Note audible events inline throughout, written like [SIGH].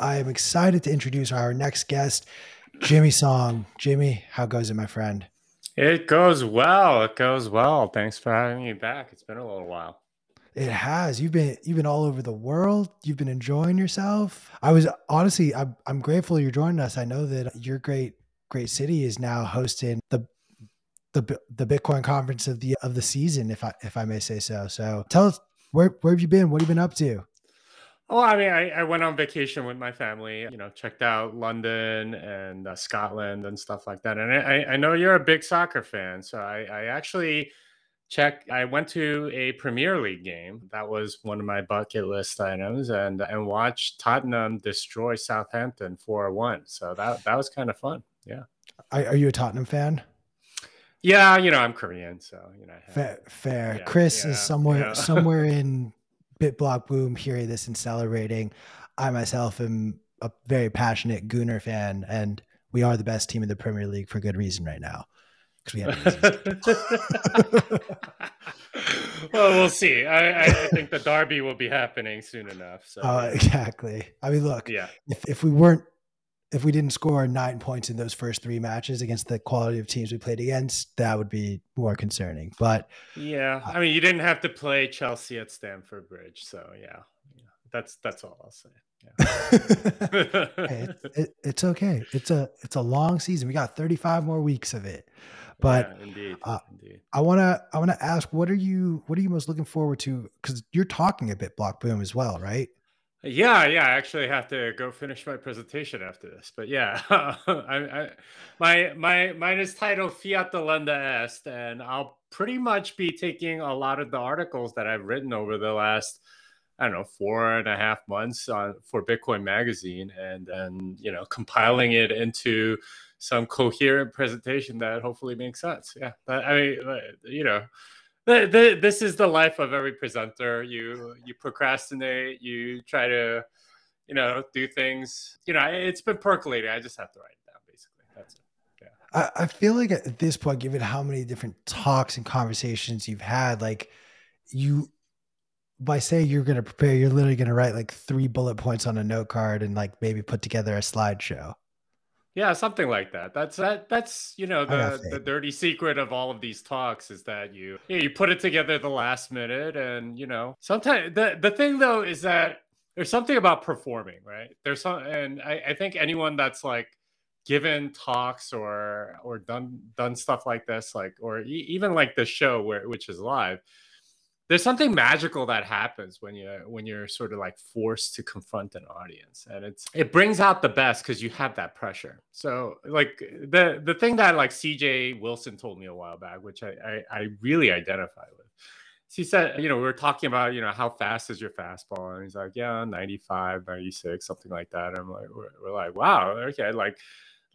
I am excited to introduce our next guest, Jimmy Song. Jimmy, how goes it, my friend? It goes well. It goes well. Thanks for having me back. It's been a little while. It has. You've been you've been all over the world. You've been enjoying yourself. I was honestly, I'm I'm grateful you're joining us. I know that your great great city is now hosting the the the Bitcoin conference of the of the season, if I if I may say so. So tell us where where have you been? What have you been up to? Oh, I mean, I, I went on vacation with my family. You know, checked out London and uh, Scotland and stuff like that. And I, I know you're a big soccer fan, so I, I actually check i went to a premier league game that was one of my bucket list items and and watched tottenham destroy southampton 4-1 so that that was kind of fun yeah are, are you a tottenham fan yeah you know i'm korean so you know fair, fair. Yeah, chris yeah, is somewhere yeah. [LAUGHS] somewhere in BitBlockBoom hearing this and celebrating i myself am a very passionate gooner fan and we are the best team in the premier league for good reason right now because we have. [LAUGHS] [LAUGHS] well, we'll see. I, I, think the derby will be happening soon enough. So. Uh, exactly. I mean, look. Yeah. If if we weren't, if we didn't score nine points in those first three matches against the quality of teams we played against, that would be more concerning. But yeah, uh, I mean, you didn't have to play Chelsea at Stamford Bridge, so yeah, yeah. that's that's all I'll say. Yeah. [LAUGHS] hey, it, it, it's okay. It's a it's a long season. We got 35 more weeks of it. But yeah, indeed, uh, indeed. I wanna I wanna ask, what are you what are you most looking forward to? Because you're talking a BitBlockBoom as well, right? Yeah, yeah. I actually have to go finish my presentation after this, but yeah, [LAUGHS] I, I, my my mine is titled Fiat Delenda Est, and I'll pretty much be taking a lot of the articles that I've written over the last I don't know four and a half months on for Bitcoin Magazine, and then you know compiling it into some coherent presentation that hopefully makes sense. Yeah, but I mean, you know, the, the, this is the life of every presenter. You you procrastinate. You try to, you know, do things. You know, it's been percolating. I just have to write it down. Basically, that's it. Yeah. I, I feel like at this point, given how many different talks and conversations you've had, like you by saying you're going to prepare, you're literally going to write like three bullet points on a note card and like maybe put together a slideshow. Yeah, something like that. That's that. That's you know the the dirty secret of all of these talks is that you you, know, you put it together the last minute, and you know sometimes the the thing though is that there's something about performing, right? There's some, and I, I think anyone that's like given talks or or done done stuff like this, like or e- even like the show where which is live there's something magical that happens when you when you're sort of like forced to confront an audience and it's it brings out the best because you have that pressure. So like the the thing that like cj wilson told me a while back which i i, I really identify with he said you know we were talking about you know how fast is your fastball and he's like yeah 95 96 something like that. And i'm like we're, we're like wow okay like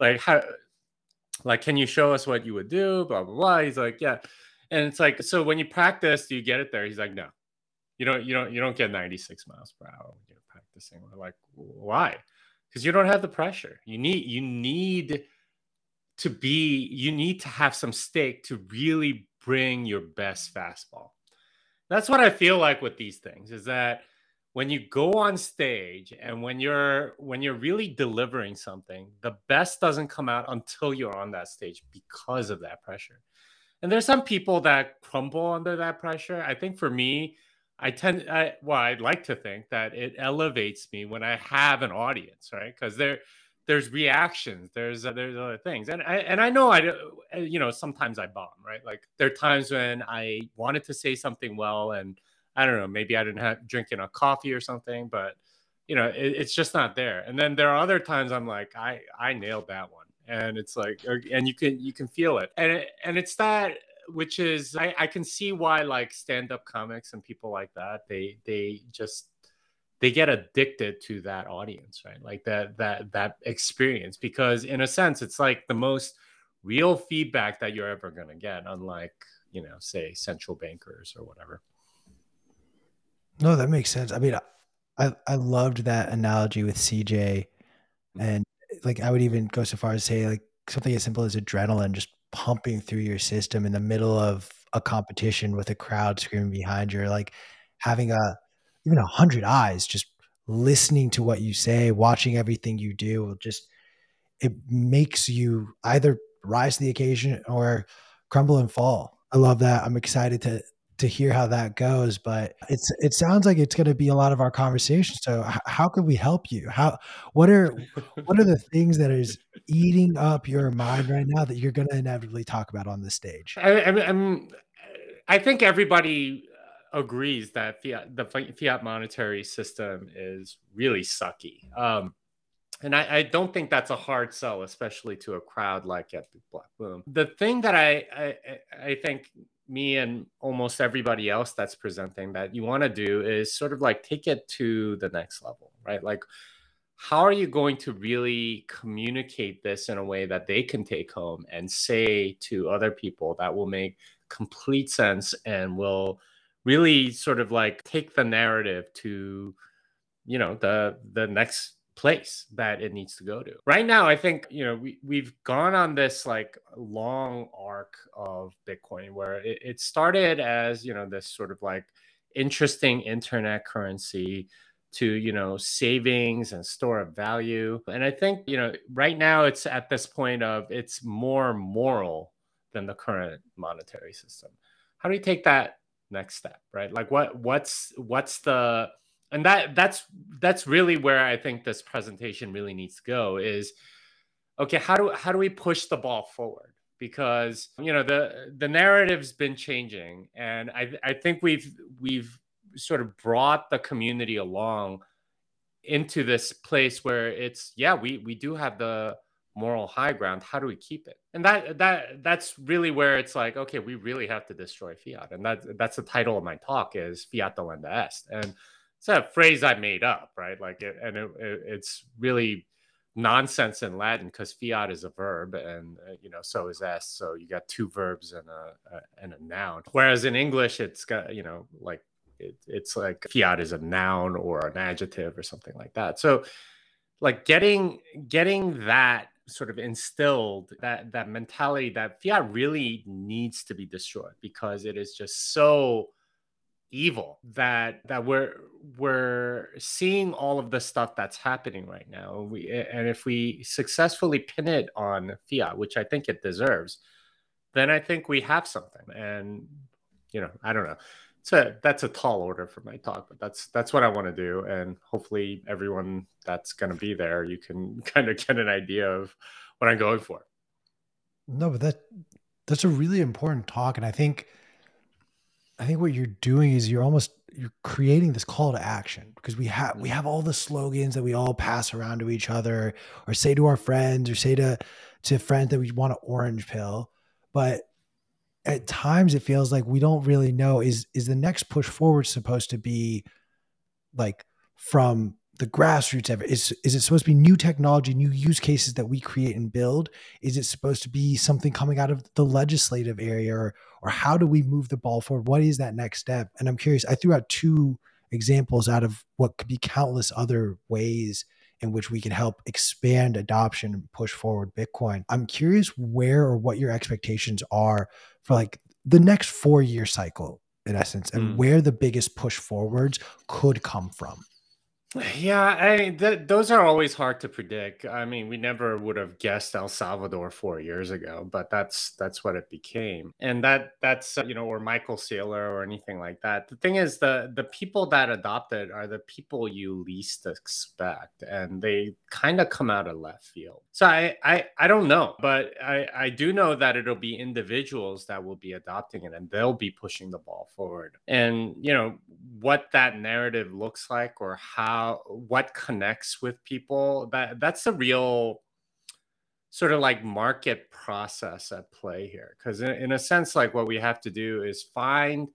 like how like can you show us what you would do? Blah blah blah. He's like yeah and it's like, so when you practice, do you get it there? He's like, no, you don't, you don't, you don't get 96 miles per hour when you're practicing. We're like, why? Because you don't have the pressure. You need, you need to be, you need to have some stake to really bring your best fastball. That's what I feel like with these things is that when you go on stage and when you're when you're really delivering something the best doesn't come out until you're on that stage because of that pressure and there's some people that crumble under that pressure. I think for me, I tend, I, well, I'd like to think that it elevates me when I have an audience, right? Because there, there's reactions, there's uh, there's other things, and I and I know I, uh, you know, sometimes I bomb, right? Like there are times when I wanted to say something well, and I don't know, maybe I didn't have drinking a coffee or something, but you know, it, it's just not there. And then there are other times I'm like, I I nailed that one and it's like er, and you can you can feel it. And it, and it's that which is I, I can see why like stand-up comics and people like that they they just they get addicted to that audience right? Like that that that experience. Because in a sense it's like the most real feedback that you're ever going to get unlike you know say central bankers or whatever. No that makes sense. I mean i i loved that analogy with cj mm-hmm. and like I would even go so far as say like something as simple as adrenaline just pumping through your system in the middle of a competition with a crowd screaming behind you, like having a even a hundred eyes just listening to what you say, watching everything you do, just it makes you either rise to the occasion or crumble and fall. I love that. I'm excited to to hear how that goes, but it's it sounds like it's going to be a lot of our conversation. So h- how can we help you? How what are what are the things that is eating up your mind right now that you're going to inevitably talk about on the stage? I, I'm, I think everybody agrees that fiat the fiat monetary system is really sucky. Um, and I, I, don't think that's a hard sell, especially to a crowd like at Black Boom. The thing that I, I, I think me and almost everybody else that's presenting that you want to do is sort of like take it to the next level, right? Like, how are you going to really communicate this in a way that they can take home and say to other people that will make complete sense and will really sort of like take the narrative to you know the the next place that it needs to go to. Right now, I think, you know, we, we've gone on this like long arc of Bitcoin where it, it started as, you know, this sort of like interesting internet currency to, you know, savings and store of value. And I think, you know, right now it's at this point of it's more moral than the current monetary system. How do you take that next step, right? Like what what's what's the and that that's that's really where I think this presentation really needs to go is okay, how do how do we push the ball forward? Because you know the the narrative's been changing, and I I think we've we've sort of brought the community along into this place where it's yeah we we do have the moral high ground. How do we keep it? And that that that's really where it's like okay we really have to destroy fiat. And that that's the title of my talk is fiat delenda est and it'est a phrase I made up, right? Like, it, and it, it, it's really nonsense in Latin because fiat is a verb, and uh, you know, so is s. So you got two verbs and a, a, and a noun. Whereas in English, it's got you know, like it, it's like fiat is a noun or an adjective or something like that. So, like getting getting that sort of instilled that that mentality that fiat really needs to be destroyed because it is just so evil that that we're we're seeing all of the stuff that's happening right now. We and if we successfully pin it on fiat which i think it deserves then i think we have something. And you know i don't know. So that's a tall order for my talk but that's that's what i want to do. And hopefully everyone that's going to be there you can [LAUGHS] kind of get an idea of what i'm going for. No but that that's a really important talk. And i think I think what you're doing is you're almost you're creating this call to action because we have we mm-hmm. have all the slogans that we all pass around to each other or say to our friends or say to to friends that we want an orange pill. But at times it feels like we don't really know is is the next push forward supposed to be like from the grassroots ever is is it supposed to be new technology new use cases that we create and build? Is it supposed to be something coming out of the legislative area or or how do we move the ball forward? What is that next step? And i'm curious i threw out two examples out of what could be countless other ways in which we can help expand adoption and push forward bitcoin. I'm curious where or what your expectations are for like the next 4 year cycle in essence and mm. where the biggest push forwards could come from yeah, I th- those are always hard to predict. I mean, we never would have guessed El Salvador four years ago, but that's that's what it became, and that that's uh, you know, or Michael Saylor or anything like that. The thing is, the the people that adopt it are the people you least expect, and they kind of come out of left field. So I, I I don't know, but I I do know that it'll be individuals that will be adopting it, and they'll be pushing the ball forward, and you know what that narrative looks like or how what connects with people that that's the real sort of like market process at play here. Because in, in, a sense like what we have to do is find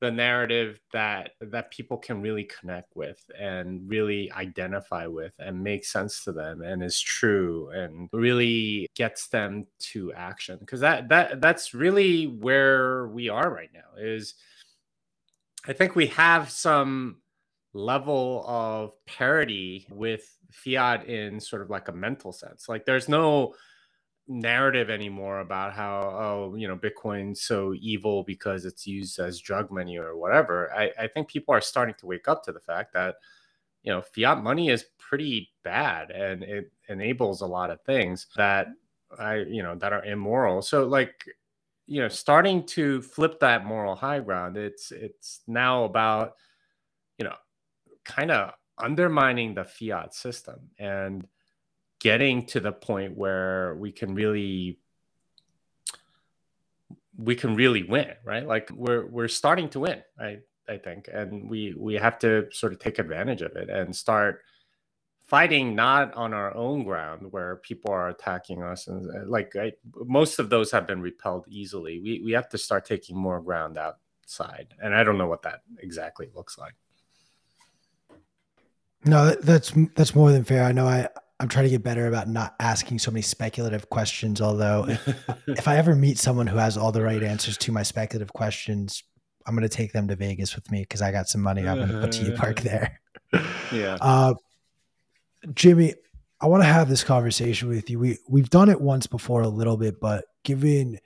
the narrative that that people can really connect with and really identify with and make sense to them and is true and really gets them to action. Because that that that's really where we are right now is i think we have some level of parity with fiat in sort of like a mental sense. Like there's no narrative anymore about how oh you know bitcoin's so evil because it's used as drug money or whatever I, I think people are starting to wake up to the fact that you know, fiat money is pretty bad and it enables a lot of things that I, you know, that are immoral. So like, you know, starting to flip that moral high ground, it's it's now about, you know, kind of undermining the fiat system and getting to the point where we can really we can really win, right? Like we're we're starting to win, I I think, and we we have to sort of take advantage of it and start fighting not on our own ground where people are attacking us and uh, like I, most of those have been repelled easily. We we have to start taking more ground outside, and I don't know what that exactly looks like. No, that's that's more than fair. I know I I'm trying to get better about not asking so many speculative questions. Although, if, [LAUGHS] if I ever meet someone who has all the right answers to my speculative questions, I'm going to take them to Vegas with me because I got some money I'm going to put to you park [LAUGHS] there. Yeah. Uh, Jimmy, I want to have this conversation with you. We we've done it once before a little bit, but given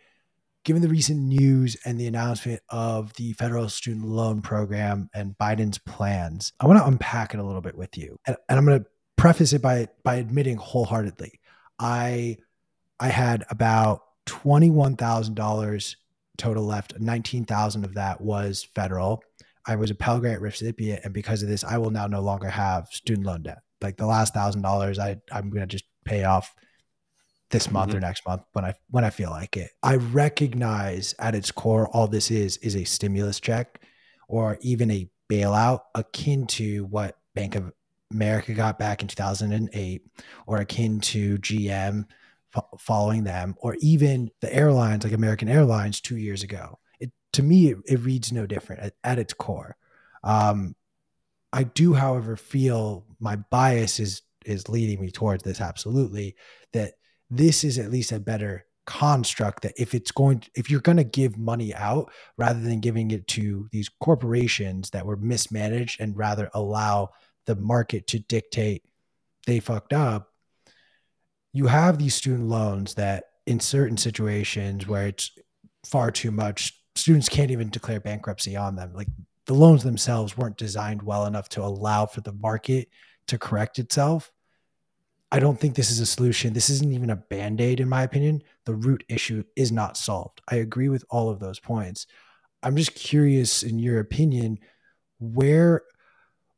given the recent news and the announcement of the federal student loan program and Biden's plans, I want to unpack it a little bit with you. And, and I'm going to preface it by by admitting wholeheartedly, I I had about twenty one thousand dollars total left. Nineteen thousand of that was federal. I was a Pell Grant recipient, and because of this, I will now no longer have student loan debt. Like the last thousand dollars, I I'm gonna just pay off this month mm-hmm. or next month when I when I feel like it. I recognize at its core all this is is a stimulus check or even a bailout akin to what Bank of America got back in 2008 or akin to GM following them or even the airlines like American Airlines 2 years ago. It to me it, it reads no different at, at its core. Um, I do however feel my bias is is leading me towards this absolutely that this is at least a better construct that if it's going to, if you're going to give money out rather than giving it to these corporations that were mismanaged and rather allow the market to dictate they fucked up you have these student loans that in certain situations where it's far too much students can't even declare bankruptcy on them. Like the loans themselves weren't designed well enough to allow for the market to correct itself I don't think this is a solution. This isn't even a band aid, in my opinion. The root issue is not solved. I agree with all of those points. I'm just curious, in your opinion, where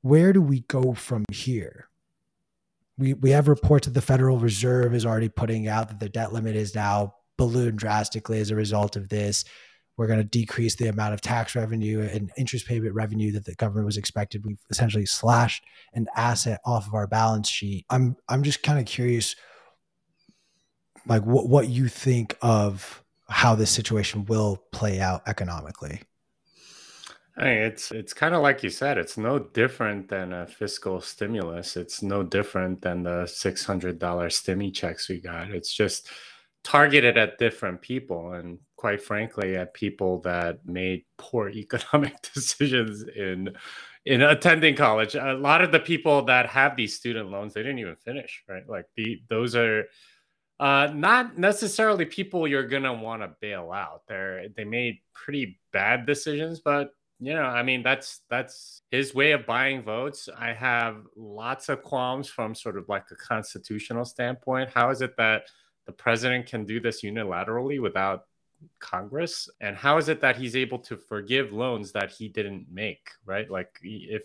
where do we go from here? We we have reports that the Federal Reserve is already putting out that the debt limit is now ballooned drastically as a result of this we're going to decrease the amount of tax revenue and interest payment revenue that the government was expected. We've essentially slashed an asset off of our balance sheet. I'm I'm just kind of curious, like what what you think of how this situation will play out economically. Mean, it's it's kind of like you said. It's no different than a fiscal stimulus. It's no different than the six hundred dollar stimmy checks we got. It's just targeted at different people and quite frankly at people that made poor [LAUGHS] economic [LAUGHS] decisions in in attending college. A lot of the people that have these student loans they didn't even finish right? Like the those are uh, not necessarily people you're gonna want to bail out. They're they made pretty bad decisions but you know i mean that's that's his way of buying votes. I have lots of qualms from sort of like a constitutional standpoint. How is it that the president can do this unilaterally without Congress? And how is it that he's able to forgive loans that he didn't make, right? Like if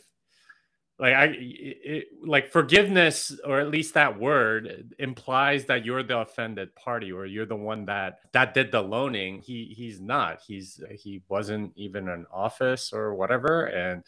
like I it, like forgiveness or at least that word implies that you're the offended party or you're the one that that did the loaning. He he's not. He's he wasn't even in office or whatever and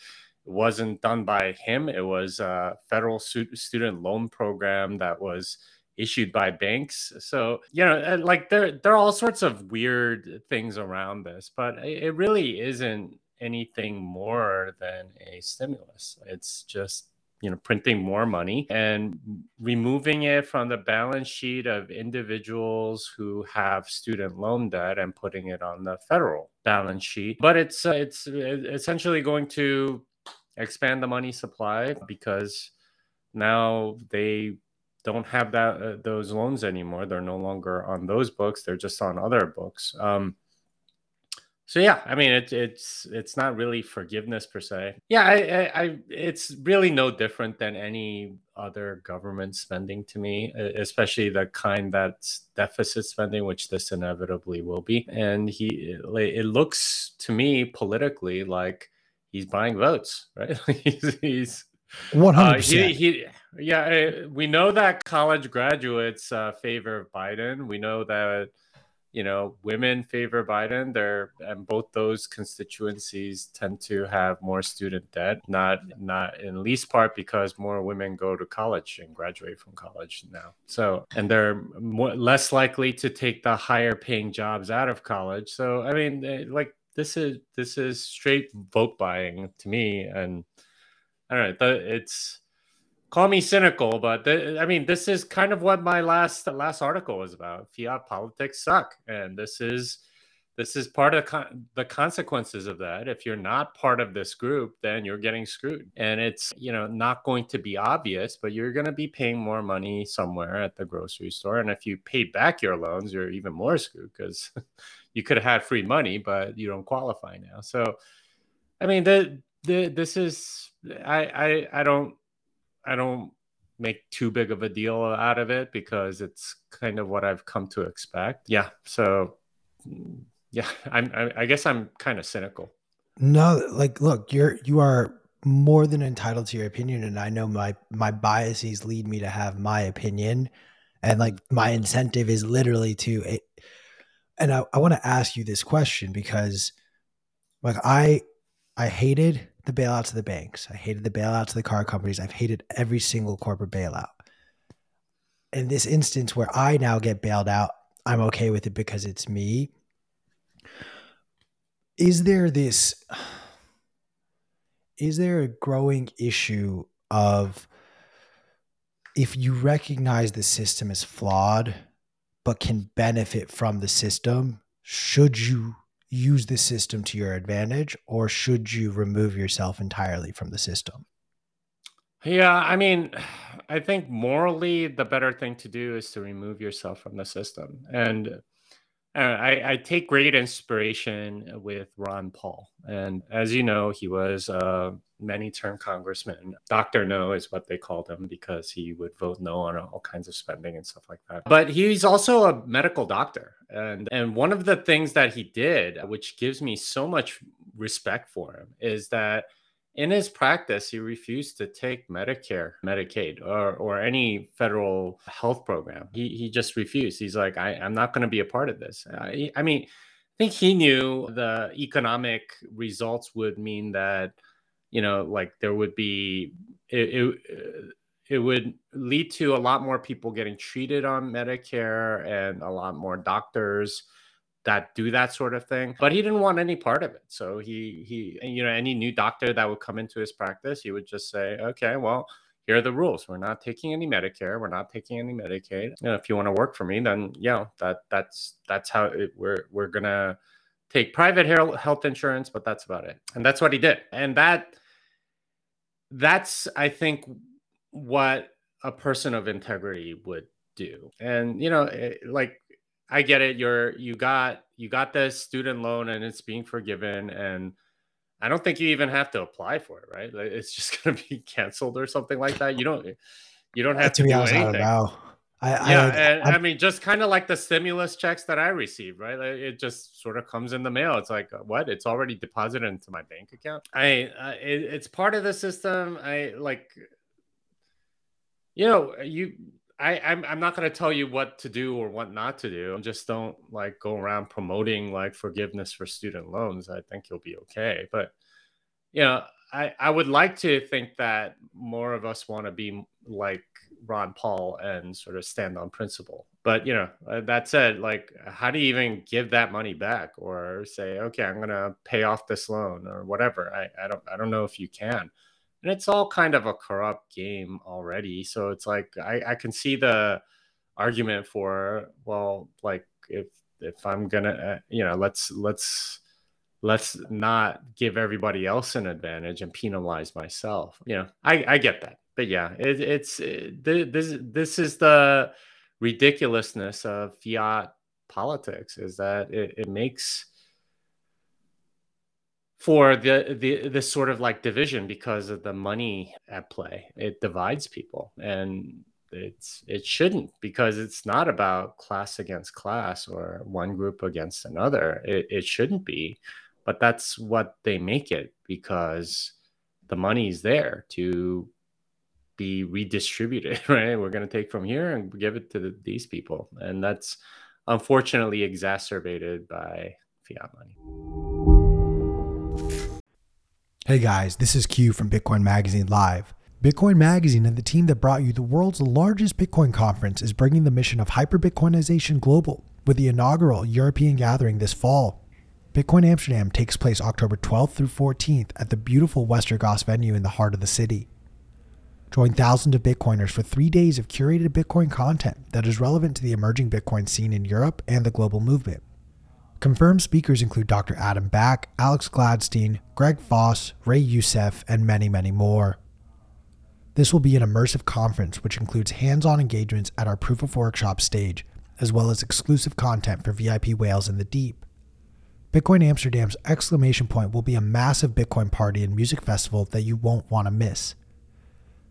it wasn't done by him. It was a federal student loan program that was issued by banks. So, you know, uh, like there there are all sorts of weird things around this, but it really isn't anything more than a stimulus. It's just you know printing more money and removing it from the balance sheet of individuals who have student loan debt and putting it on the federal balance sheet but it's uh, it's essentially going to expand the money supply because now they don't have that uh, those loans anymore. They're no longer on those books. They're just on other books. Um, so yeah, I mean it's it's it's not really forgiveness per se. Yeah, I, I, I, it's really no different than any other government spending to me, especially the kind that's deficit spending, which this inevitably will be. And he, it looks to me politically like he's buying votes, right? [LAUGHS] he's, he's one hundred percent. Yeah, we know that college graduates uh, favor Biden. We know that you know, women favor Biden. They're and both those constituencies tend to have more student debt. Not not in least part because more women go to college and graduate from college now. So and they're more, less likely to take the higher paying jobs out of college. So I mean, eh, like this is this is straight vote buying to me, and I don't know. It's call me cynical, but th- I mean, this is kind of what my last last article was about. Fiat politics suck, and this is this is part of con- the consequences of that. If you're not part of this group, then you're getting screwed, and it's you know not going to be obvious, but you're going to be paying more money somewhere at the grocery store, and if you pay back your loans, you're even more screwed because [LAUGHS] you could have had free money, but you don't qualify now. So, I mean, the the this is I I I don't I don't make too big of a deal out of it because it's kind of what I've come to expect. Yeah. So yeah, I'm, I, I guess I'm kind of cynical. No, like, look, you're, you are more than entitled to your opinion. And I know my, my biases lead me to have my opinion and like my mm-hmm. incentive is literally to, it, and I, I want to ask you this question because like I, I hated the bailouts of the banks. I hated the bailouts of the car companies. I've hated every single corporate bailout. In this instance where I now get bailed out, I'm okay with it because it's me. Is there this is there a growing issue of if you recognize the system is flawed but can benefit from the system, should you use the system to your advantage or should you remove yourself entirely from the system? Yeah, I mean, [SIGHS] I think morally the better thing to do is to remove yourself from the system. And uh, I, I, take great inspiration with Ron Paul. And as you know, he was a many term congressman. Dr. No is what they called him because he would vote no on all kinds of spending and stuff like that. But he's also a medical doctor. And, and one of the things that he did, which gives me so much respect for him, is that in his practice, he refused to take Medicare, Medicaid, or, or any federal health program. He, he just refused. He's like, I, I'm not going to be a part of this. I, I mean, I think he knew the economic results would mean that, you know, like there would be, it, it, uh, it would lead to a lot more people getting treated on Medicare and a lot more doctors that do that sort of thing but he didn't want any part of it. So he he you know any new doctor that would come into his practice he would just say okay well here are the rules. We're not taking any medicare. We're not taking any medicaid. You know, if you want to work for me then yeah that that's that's how it, we're we're gonna take private health insurance but that's about it. And that's what he did. And that that's i think what a person of integrity would do. And you know it, like I get it. You're you got you got this student loan and it's being forgiven, and I don't think you even have to apply for it, right? Like, It's just [LAUGHS] going to be canceled or something like that. You don't you don't have to, to do honest, anything. I I, yeah, I, and I, I mean, just kind of like the stimulus checks that I received, right? It just sort of comes in the mail. It's like, what? It's already deposited into my bank account. I, uh, it, it's part of the system. I like, you know, you I, I'm, I'm not to tell you what to do or what not to do. Just don't like go around promoting like forgiveness for student loans. I think you'll be okay. But you know, I, I would like to think that more of us want to be like Ron Paul and sort of stand on principle. But you know, uh, that said, like, how do you even give that money back or say, okay, I'm to pay off this loan or whatever? I, I don't I don't know if you can and it's all kind of a corrupt game already. So it's like I, I can see the argument for well, like if if I'm gonna, uh, you know, let's let's let's not give everybody else an advantage and penalize myself. You know, I I get that, but yeah, it, it's it, this this is the ridiculousness of fiat politics is that it, it makes for the the this sort of like division because of the money at play. It divides people and it's it shouldn't because it's not about class against class or one group against another. It it shouldn't be, but that's what they make it because the money's there to be redistributed, [LAUGHS] right? We're going to take from here and give it to the, these people. And that's unfortunately exacerbated by fiat money. Hey guys, this is Q from Bitcoin Magazine Live. Bitcoin Magazine and the team that brought you the world's largest Bitcoin conference is bringing the mission of hyperbitcoinization global with the inaugural European gathering this fall. Bitcoin Amsterdam takes place October 12th through 14th at the beautiful Westergas venue in the heart of the city. Join thousands of Bitcoiners for three days of curated Bitcoin content that is relevant to the emerging Bitcoin scene in Europe and the global movement. Confirmed speakers include Dr. Adam Back, Alex Gladstein, Greg Foss, Ray Youssef, and many, many more. This will be an immersive conference which includes hands on engagements at our Proof of Workshop stage, as well as exclusive content for VIP whales in the deep. Bitcoin Amsterdam's exclamation point will be a massive Bitcoin party and music festival that you won't want to miss.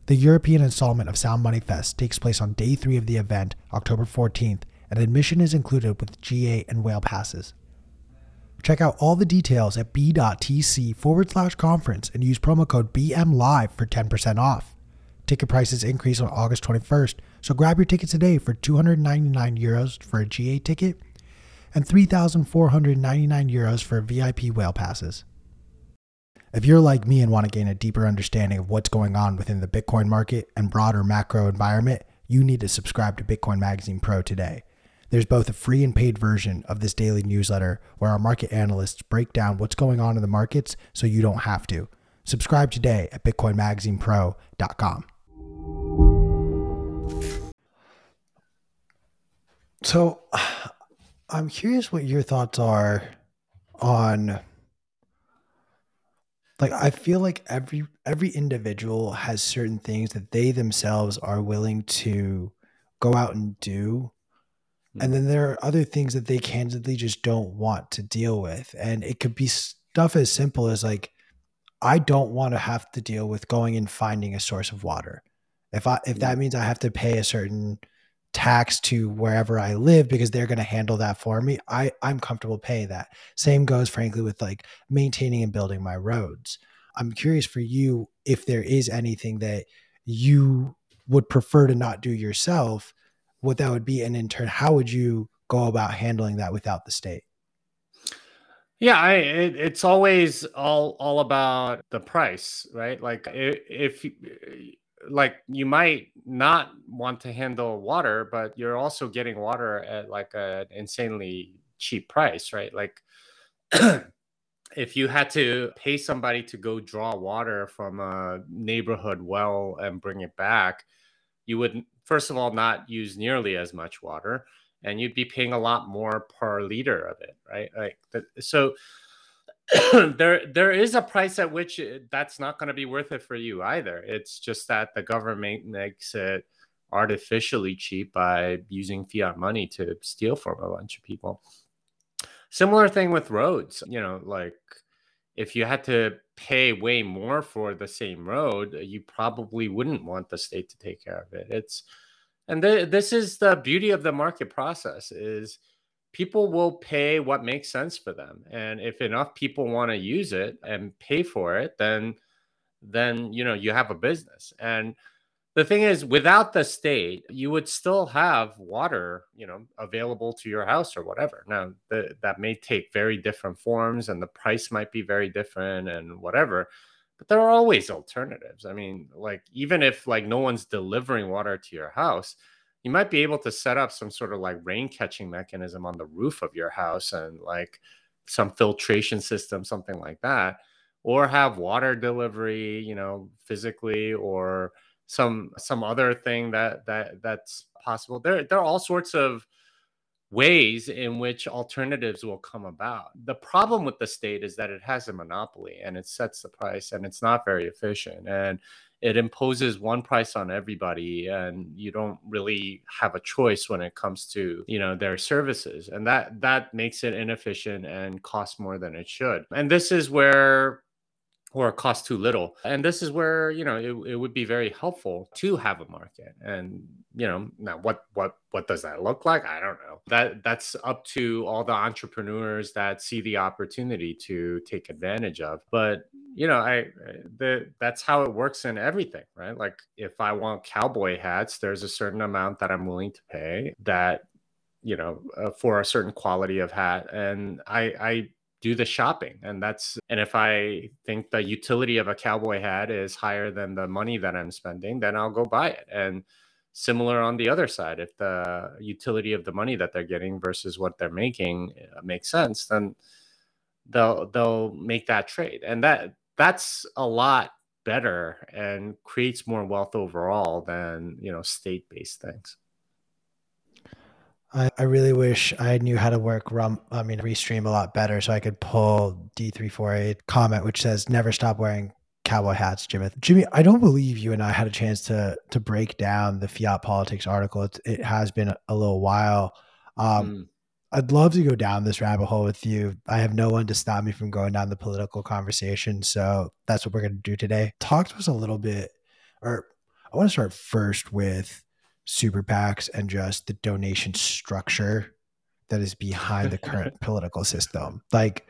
The European installment of Sound Money Fest takes place on day three of the event, October 14th, and admission is included with GA and whale passes. Check out all the details at b.tc forward slash conference and use promo code BMLive for 10% off. Ticket prices increase on August 21st, so grab your tickets today for 299 euros for a GA ticket and 3,499 euros for VIP whale passes. If you're like me and want to gain a deeper understanding of what's going on within the Bitcoin market and broader macro environment, you need to subscribe to Bitcoin Magazine Pro today. There's both a free and paid version of this daily newsletter where our market analysts break down what's going on in the markets so you don't have to. Subscribe today at bitcoinmagazinepro.com. So, I'm curious what your thoughts are on like I feel like every every individual has certain things that they themselves are willing to go out and do. And mm-hmm. then there are other things that they candidly just don't want to deal with. And it could be stuff as simple as like I don't want to have to deal with going and finding a source of water. If I if that mm-hmm. means I have to pay a certain tax to wherever I live because they're going to handle that for me. I I'm comfortable paying that. Same goes frankly with like maintaining and building my roads. I'm curious for you if there is anything that you would prefer to not do yourself, what that would be and in turn how would you go about handling that without the state? Yeah, I it, it's always all all about the price, right? Like if, if like you might not want to handle water, but you're also getting water at like an insanely cheap price, right? Like [CLEARS THROAT] if you had to pay somebody to go draw water from a neighborhood well and bring it back, you would first of all not use nearly as much water and you'd be paying a lot more per liter of it, right? Like so [CLEARS THROAT] there there is a price at which eh, that's not going to be worth it for you either. It's just that the government makes it artificially cheap by using fiat money to steal from a bunch of people. Similar thing with roads, you know, like if you had to pay way more for the same road, uh, you probably wouldn't want the state to take care of it. It's and the, this is the beauty of the market process is people will pay what makes sense for them and if enough people want to use it and pay for it then then you know you have a business and the thing is without the state you would still have water you know available to your house or whatever. Now the, that may take very different forms and the price might be very different and whatever but there are always alternatives. I mean like even if like no one's delivering water to your house you might be able to set up some sort of like rain catching mechanism on the roof of your house and like some filtration system, something like that, or have water delivery, you know, physically or some some other thing that that that's possible. There there are all sorts of ways in which alternatives will come about. The problem with the state is that it has a monopoly and it sets the price and it's not very efficient and it imposes one price on everybody and you don't really have a choice when it comes to you know their services and that that makes it inefficient and costs more than it should and this is where or cost too little. And this is where, you know, it, it would be very helpful to have a market. And, you know, now what what what does that look like? I don't know. That that's up to all the entrepreneurs that see the opportunity to take advantage of. But, you know, I the that's how it works in everything, right? Like if I want cowboy hats, there's a certain amount that I'm willing to pay that you know uh, for a certain quality of hat and i i do the shopping. And that's and if i think the utility of a cowboy hat is higher than the money that i'm spending then i'll go buy it. And similar on the other side if the utility of the money that they're getting versus what they're making uh, makes sense then they'll they'll make that trade. And that that's a lot better and creates more wealth overall than you know state based things I, I really wish I knew how to work rum I mean restream a lot better so I could pull D348 comment which says never stop wearing cowboy hats, Jimmy. Jimmy, I don't believe you and I had a chance to to break down the fiat politics article. It, it has been a, little while. Um, mm. I'd love to go down this rabbit hole with you. I have no one to stop me from going down the political conversation, so that's what we're going to do today. Talk to us a little bit, or I want to start first with super PACs and just the donation structure that is behind the current [LAUGHS] political system. Like,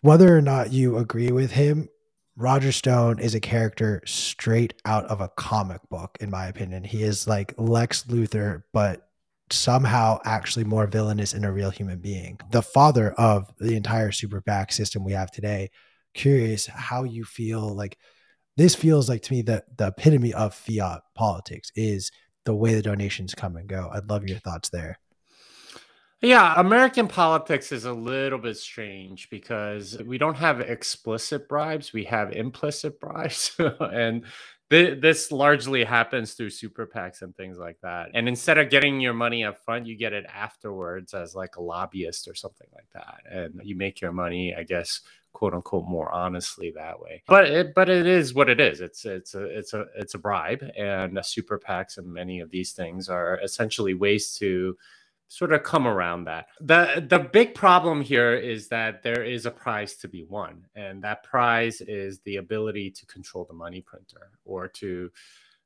whether or not you agree with him, Roger Stone is a character straight out of a comic book, in my opinion. He is like Lex Luthor, but somehow actually more villainous in a real human being. The father of the entire super PAC system we have today. Curious how you feel like this feels like to me that the epitome of fiat politics is the way the donations come and go. I'd love your thoughts there. Yeah, American politics is a little bit strange because we don't have explicit bribes, we have implicit bribes. [LAUGHS] and th- this largely happens through super PACs and things like that. And instead of getting your money up front, you get it afterwards as like a lobbyist or something like that. And you make your money, I guess, quote unquote more honestly that way. But it but it is what it is. It's it's a it's a it's a bribe and super PACs and many of these things are essentially ways to sort of come around that. The the big problem here is that there is a prize to be won and that prize is the ability to control the money printer or to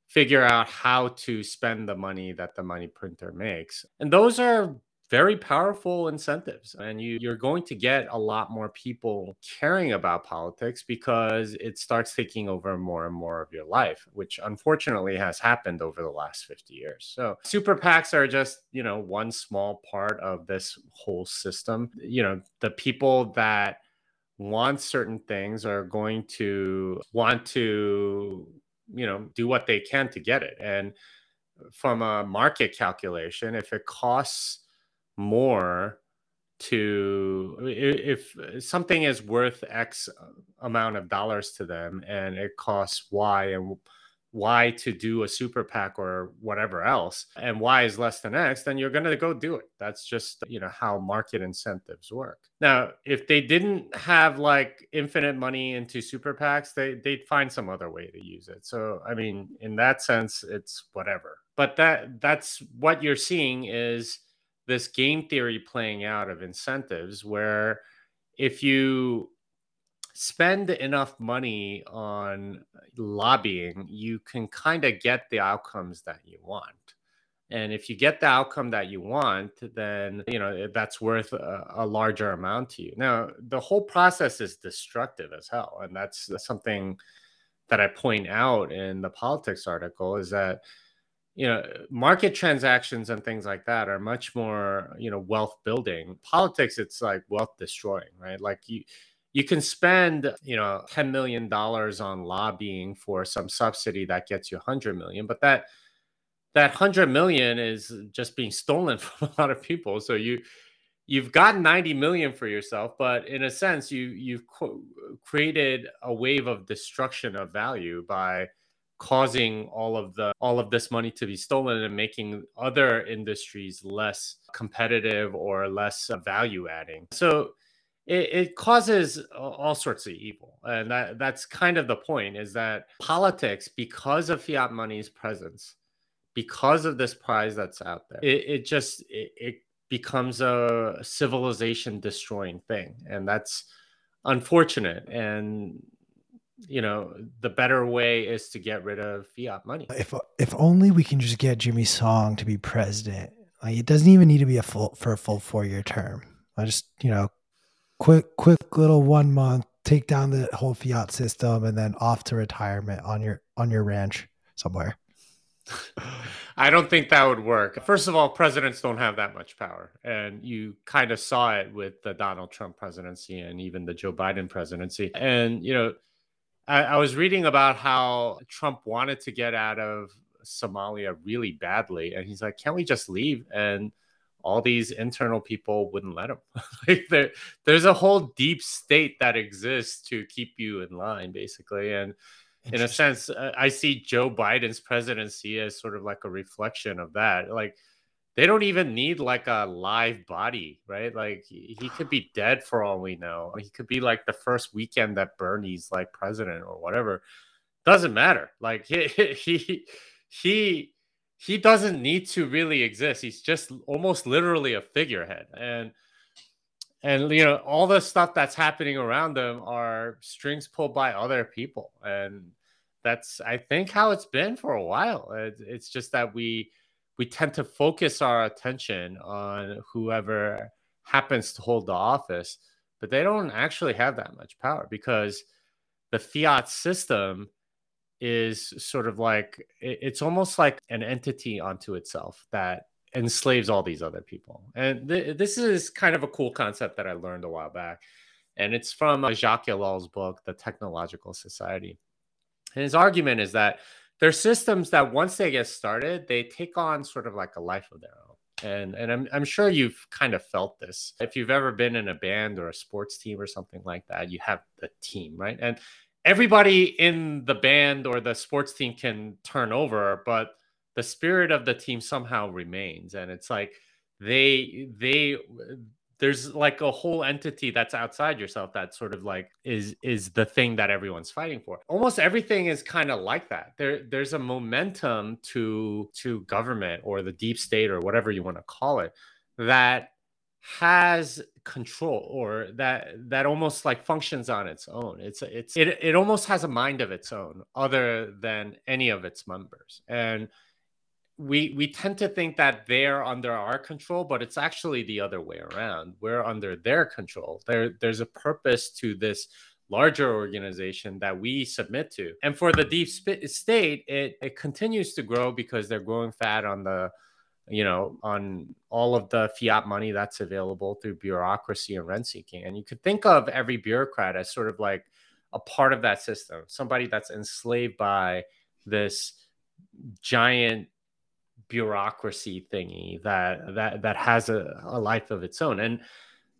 figure out how to spend the money that the money printer makes. And those are very powerful incentives and you you're going to get a lot more people caring about politics because it starts taking over more and more of your life which unfortunately has happened over the last 50 years. So super PACs are just you know one small part of this whole system. You know the people that want certain things are going to want to you know do what they can to get it. And from a market calculation if it costs more to if something is worth x amount of dollars to them and it costs y and y to do a super PAC or whatever else and y is less than x then you're going to go do it. That's just you know how market incentives work. Now if they didn't have like infinite money into super PACs they they'd find some other way to use it. So i mean in that sense it's whatever. But that that's what you're seeing is this game theory playing out of incentives where if you spend enough money on lobbying, you can kind of get the outcomes that you want. And if you get the outcome that you want, then you know that's worth a, a larger amount to you. Now, the whole process is destructive as hell, and that's something that I point out in the politics article. Is that you know market transactions and things like that are much more you know wealth building. Politics it's like wealth destroying right? Like you you can spend you know 10 million dollars on lobbying for some subsidy that gets you 100 million but that that 100 million is just being stolen [LAUGHS] from a lot of people. So you you've got 90 million for yourself but in a sense you you've created a wave of destruction of value by causing all of the all of this money to be stolen and making other industries less competitive or less value adding. So it, it, causes all sorts of evil. And that that's kind of the point is that politics because of fiat money's presence because of this prize that's out there it, it just it, it becomes a civilization destroying thing. And that's unfortunate. And you know the better way is to get rid of fiat money if if only we can just get jimmy song to be president like it doesn't even need to be a full for a full four year term i just you know quick quick little one month take down the whole fiat system and then off to retirement on your on your ranch somewhere [LAUGHS] I don't think that would work. First of all, presidents don't have that much power. And you kind of saw it with the Donald Trump presidency and even the Joe Biden presidency. And, you know, I, I was reading about how Trump wanted to get out of Somalia really badly. And he's like, can't we just leave? And all these internal people wouldn't let him. [LAUGHS] like there, there's a whole deep state that exists to keep you in line, basically. And in a sense, uh, I see Joe Biden's presidency as sort of like a reflection of that. Like they don't even need like a live body, right? Like he, could be dead for all we know. He could be like the first Weekend at Bernie's like president or whatever. Doesn't matter. Like [LAUGHS] he he he he doesn't need to really exist. He's just almost literally a figurehead. And and you know all the stuff that's happening around them are strings pulled by other people and that's i think how it's been for a while it's just that we we tend to focus our attention on whoever happens to hold the office but they don't actually have that much power because the fiat system is sort of like it's almost like an entity unto itself that enslaves all these other people. And th- this is kind of a cool concept that I learned a while back. And it's from uh, Jacques Ellul's book, The Technological Society. And his argument is that there are systems that once they get started, they take on sort of like a life of their own. And, and I'm, I'm sure you've kind of felt this. If you've ever been in a band or a sports team or something like that, you have the team, right? And everybody in the band or the sports team can turn over, but the spirit of the team somehow remains and it's like they they there's like a whole entity that's outside yourself that sort of like is is the thing that everyone's fighting for. Almost everything is kind of like that. There there's a momentum to to government or the deep state or whatever you want to call it that has control or that that almost like functions on its own. It's it's it, it almost has a mind of its own other than any of its members. And we we tend to think that they're under our control but it's actually the other way around. We're under their control. There there's a purpose to this larger organization that we submit to. And for the deep state it it continues to grow because they're growing fat on the you know on all of the fiat money that's available through bureaucracy and rent seeking. And you could think of every bureaucrat as sort of like a part of that system somebody that's enslaved by this giant bureaucracy thingy that that that has a, a life of its own. And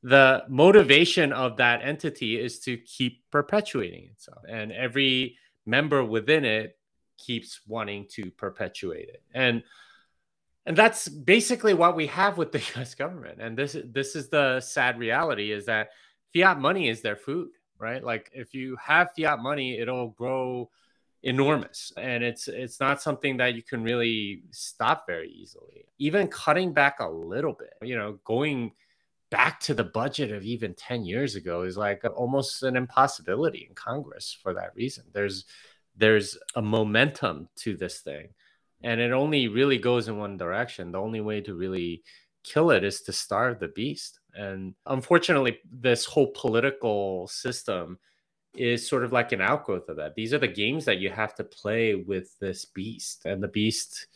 the motivation of that entity is to keep perpetuating itself. And every member within it keeps wanting to perpetuate it. And and that's basically what we have with the [LAUGHS] US government. And this this is the sad reality is that fiat money is their food right? Like if you have fiat money it'll grow enormous. And it's it's not something that you can really stop very easily. Even cutting back a little bit you know going back to the budget of even 10 years ago is like almost an impossibility in congress for that reason. There's there's a momentum to this thing and it only really goes in one direction. The only way to really kill it is to starve the beast. And unfortunately this whole political system is sort of like an outgrowth of that. These are the games that you have to play with this beast, and the beast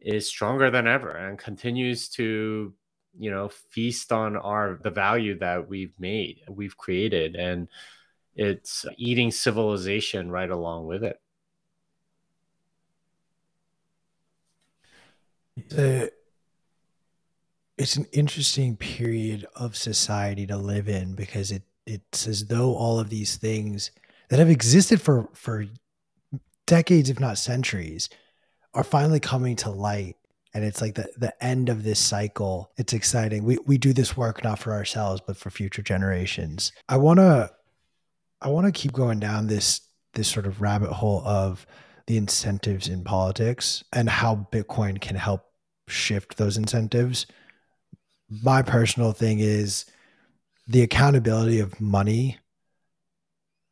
is stronger than ever and continues to, you know, feast on our the value that we've made, we've created, and it's eating civilization right along with it. The, it's an interesting period of society to live in because it it's as though all of these things that have existed for for decades, if not centuries, are finally coming to light. And it's like the, the end of this cycle. It's exciting. We we do this work not for ourselves, but for future generations. I wanna I wanna keep going down this this sort of rabbit hole of the incentives in politics and how Bitcoin can help shift those incentives. My personal thing is the accountability of money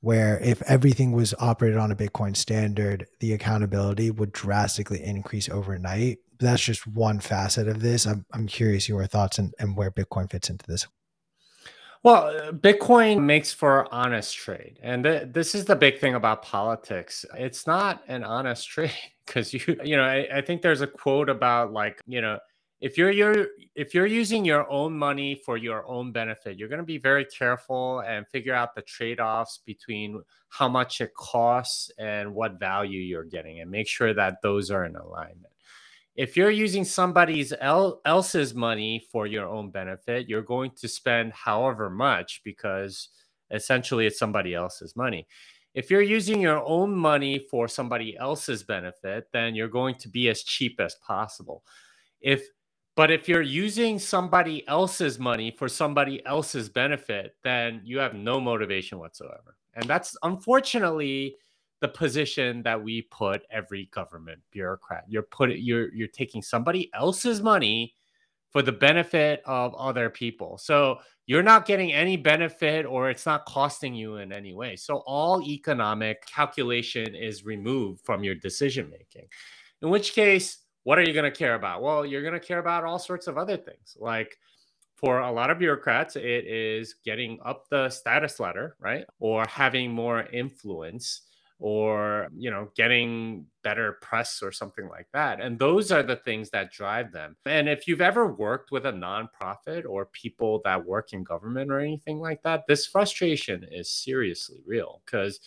where if everything was operated on a Bitcoin standard, the accountability would drastically increase overnight. That's just one facet of this. I'm, I'm curious your thoughts and, and where Bitcoin fits into this. Well, Bitcoin makes for honest trade. And th- this is the big thing about politics. It's not an honest [LAUGHS] trade because you, you know, I, I think there's a quote about like, you know, if you're, you're if you're using your own money for your own benefit, you're going to be very careful and figure out the trade-offs between how much it costs and what value you're getting and make sure that those are in alignment. If you're using somebody's el- else's money for your own benefit, you're going to spend however much because essentially it's somebody else's money. If you're using your own money for somebody else's benefit, then you're going to be as cheap as possible. If but if you're using somebody else's money for somebody else's benefit, then you have no motivation whatsoever. And that's unfortunately the position that we put every government bureaucrat. You're put you're you're taking somebody else's money for the benefit of other people. So you're not getting any benefit or it's not costing you in any way. So all economic calculation is removed from your decision making. In which case what are you going to care about? Well, you're going to care about all sorts of other things. Like for a lot of bureaucrats, it is getting up the status ladder, right? Or having more influence or you know getting better press or something like that and those are the things that drive them and if you've ever worked with a nonprofit or people that work in government or anything like that this frustration is seriously real because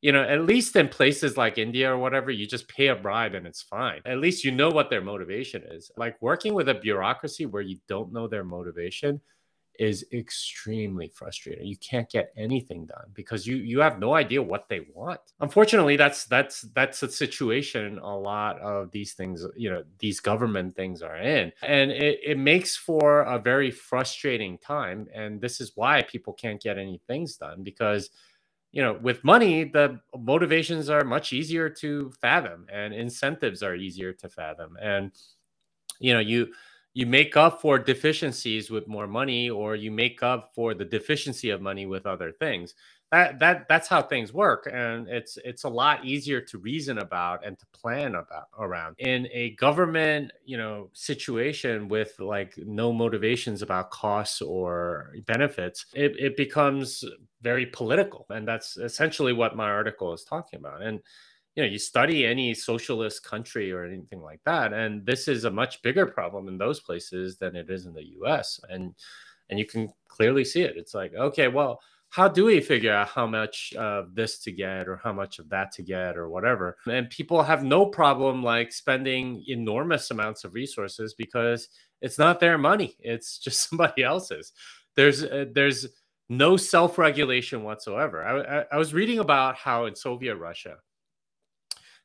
you know, at least in places like India or whatever, you just pay a bribe and it's fine. At least you know what their motivation is. Like working with a bureaucracy where you don't know their motivation is extremely frustrating. You can't get anything done because you you have no idea what they want. Unfortunately, that's that's that's a situation a lot of these things, you know, these government things are in. And it, it makes for a very frustrating time. And this is why people can't get any things done because you know, with money, the motivations are much easier to fathom and incentives are easier to fathom. And, you know, you, you make up for deficiencies with more money or you make up for the deficiency of money with other things that that that's how things work and it's it's a lot easier to reason about and to plan about around. In a government you know situation with like no motivations about costs or benefits it, it becomes very political and that's essentially what my article is talking about. And you know you study any socialist country or anything like that and this is a much bigger problem in those places than it is in the us and and you can clearly see it. It's like okay well how do we figure out how much of this to get or how much of that to get or whatever? And people have no problem like spending enormous amounts of resources because it's not their money it's [LAUGHS] just somebody else's. There's uh, there's no self-regulation whatsoever. I, I, I was reading about how in soviet russia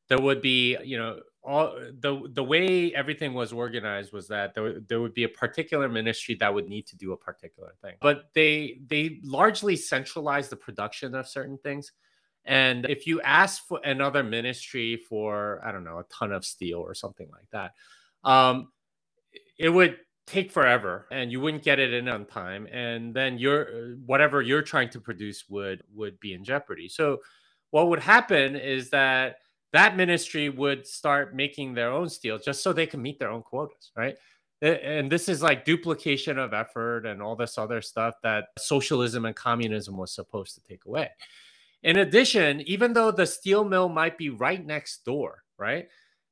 there would be you know all the the way everything was organized was that there, there would be a particular ministry that would need to do a particular thing. But they they largely centralized the production of certain things. And if you ask for another ministry for i don't know a ton of steel or something like that um, it would take forever and you wouldn't get it in on time. And then your whatever you're trying to produce would would be in jeopardy. So what would happen is that that ministry would start making their own steel just so they can meet their own quotas, right? And this is like duplication of effort and all this other stuff that socialism and communism was supposed to take away. In addition, even though the steel mill might be right next door, right?